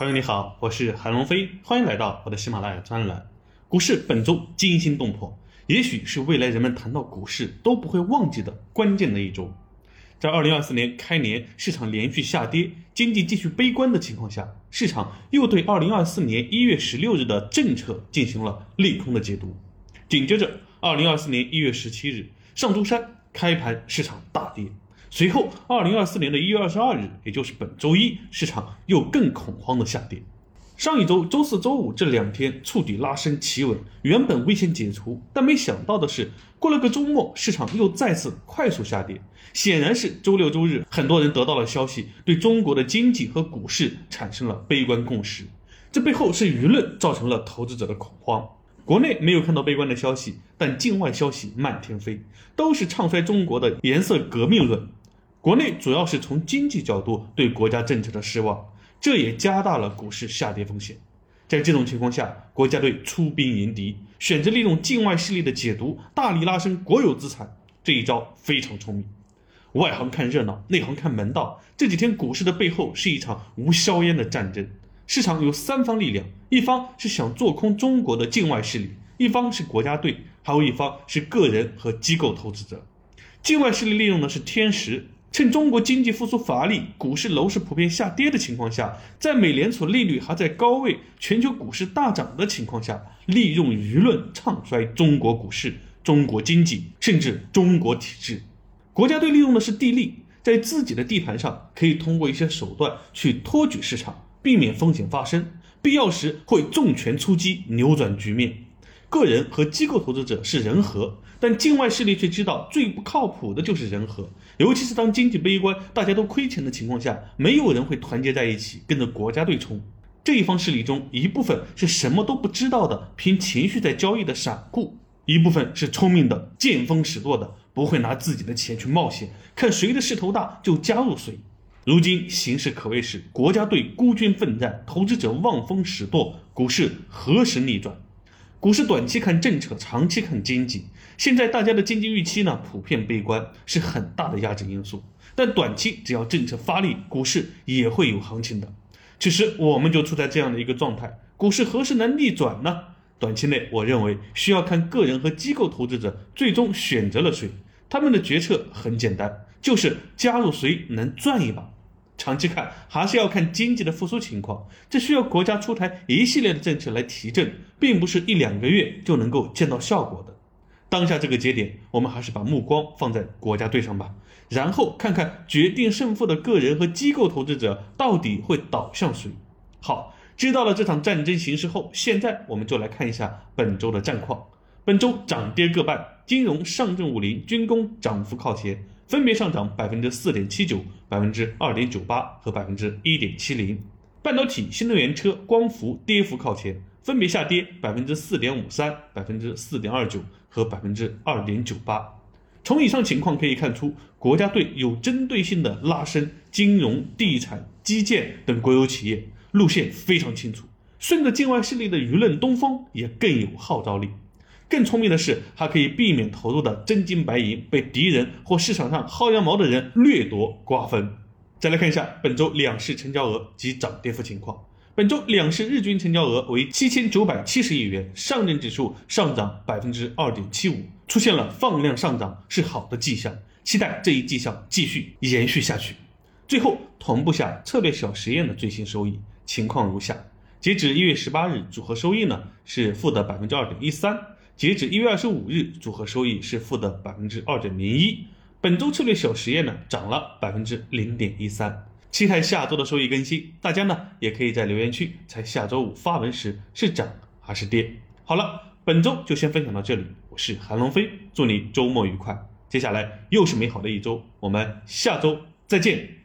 朋友你好，我是韩龙飞，欢迎来到我的喜马拉雅专栏。股市本周惊心动魄，也许是未来人们谈到股市都不会忘记的关键的一周。在二零二四年开年，市场连续下跌，经济继续悲观的情况下，市场又对二零二四年一月十六日的政策进行了利空的解读。紧接着，二零二四年一月十七日，上周三开盘市场大跌。随后，二零二四年的一月二十二日，也就是本周一，市场又更恐慌的下跌。上一周周四周五这两天触底拉升企稳，原本危险解除，但没想到的是，过了个周末，市场又再次快速下跌。显然是周六周日，很多人得到了消息，对中国的经济和股市产生了悲观共识。这背后是舆论造成了投资者的恐慌。国内没有看到悲观的消息，但境外消息漫天飞，都是唱衰中国的颜色革命论。国内主要是从经济角度对国家政策的失望，这也加大了股市下跌风险。在这种情况下，国家队出兵迎敌，选择利用境外势力的解读，大力拉升国有资产，这一招非常聪明。外行看热闹，内行看门道。这几天股市的背后是一场无硝烟的战争，市场有三方力量：一方是想做空中国的境外势力，一方是国家队，还有一方是个人和机构投资者。境外势力利用的是天时。趁中国经济复苏乏力、股市楼市普遍下跌的情况下，在美联储利率还在高位、全球股市大涨的情况下，利用舆论唱衰中国股市、中国经济，甚至中国体制。国家队利用的是地利，在自己的地盘上，可以通过一些手段去托举市场，避免风险发生，必要时会重拳出击，扭转局面。个人和机构投资者是人和，但境外势力却知道最不靠谱的就是人和。尤其是当经济悲观、大家都亏钱的情况下，没有人会团结在一起跟着国家队冲。这一方势力中，一部分是什么都不知道的凭情绪在交易的散户，一部分是聪明的见风使舵的，不会拿自己的钱去冒险，看谁的势头大就加入谁。如今形势可谓是国家队孤军奋战，投资者望风使舵，股市何时逆转？股市短期看政策，长期看经济。现在大家的经济预期呢，普遍悲观，是很大的压制因素。但短期只要政策发力，股市也会有行情的。其实我们就处在这样的一个状态，股市何时能逆转呢？短期内，我认为需要看个人和机构投资者最终选择了谁，他们的决策很简单，就是加入谁能赚一把。长期看还是要看经济的复苏情况，这需要国家出台一系列的政策来提振，并不是一两个月就能够见到效果的。当下这个节点，我们还是把目光放在国家队上吧，然后看看决定胜负的个人和机构投资者到底会倒向谁。好，知道了这场战争形势后，现在我们就来看一下本周的战况。本周涨跌各半，金融、上证五零、军工涨幅靠前。分别上涨百分之四点七九、百分之二点九八和百分之一点七零。半导体、新能源车、光伏跌幅靠前，分别下跌百分之四点五三、百分之四点二九和百分之二点九八。从以上情况可以看出，国家队有针对性的拉升金融、地产、基建等国有企业，路线非常清楚。顺着境外势力的舆论东风，也更有号召力。更聪明的是，还可以避免投入的真金白银被敌人或市场上薅羊毛的人掠夺瓜分。再来看一下本周两市成交额及涨跌幅情况。本周两市日均成交额为七千九百七十亿元，上证指数上涨百分之二点七五，出现了放量上涨，是好的迹象。期待这一迹象继续延续下去。最后同步下策略小实验的最新收益情况如下：截止一月十八日，组合收益呢是负的百分之二点一三。截止一月二十五日，组合收益是负的百分之二点零一。本周策略小实验呢，涨了百分之零点一三。期待下周的收益更新，大家呢也可以在留言区猜下周五发文时是涨还是跌。好了，本周就先分享到这里，我是韩龙飞，祝你周末愉快。接下来又是美好的一周，我们下周再见。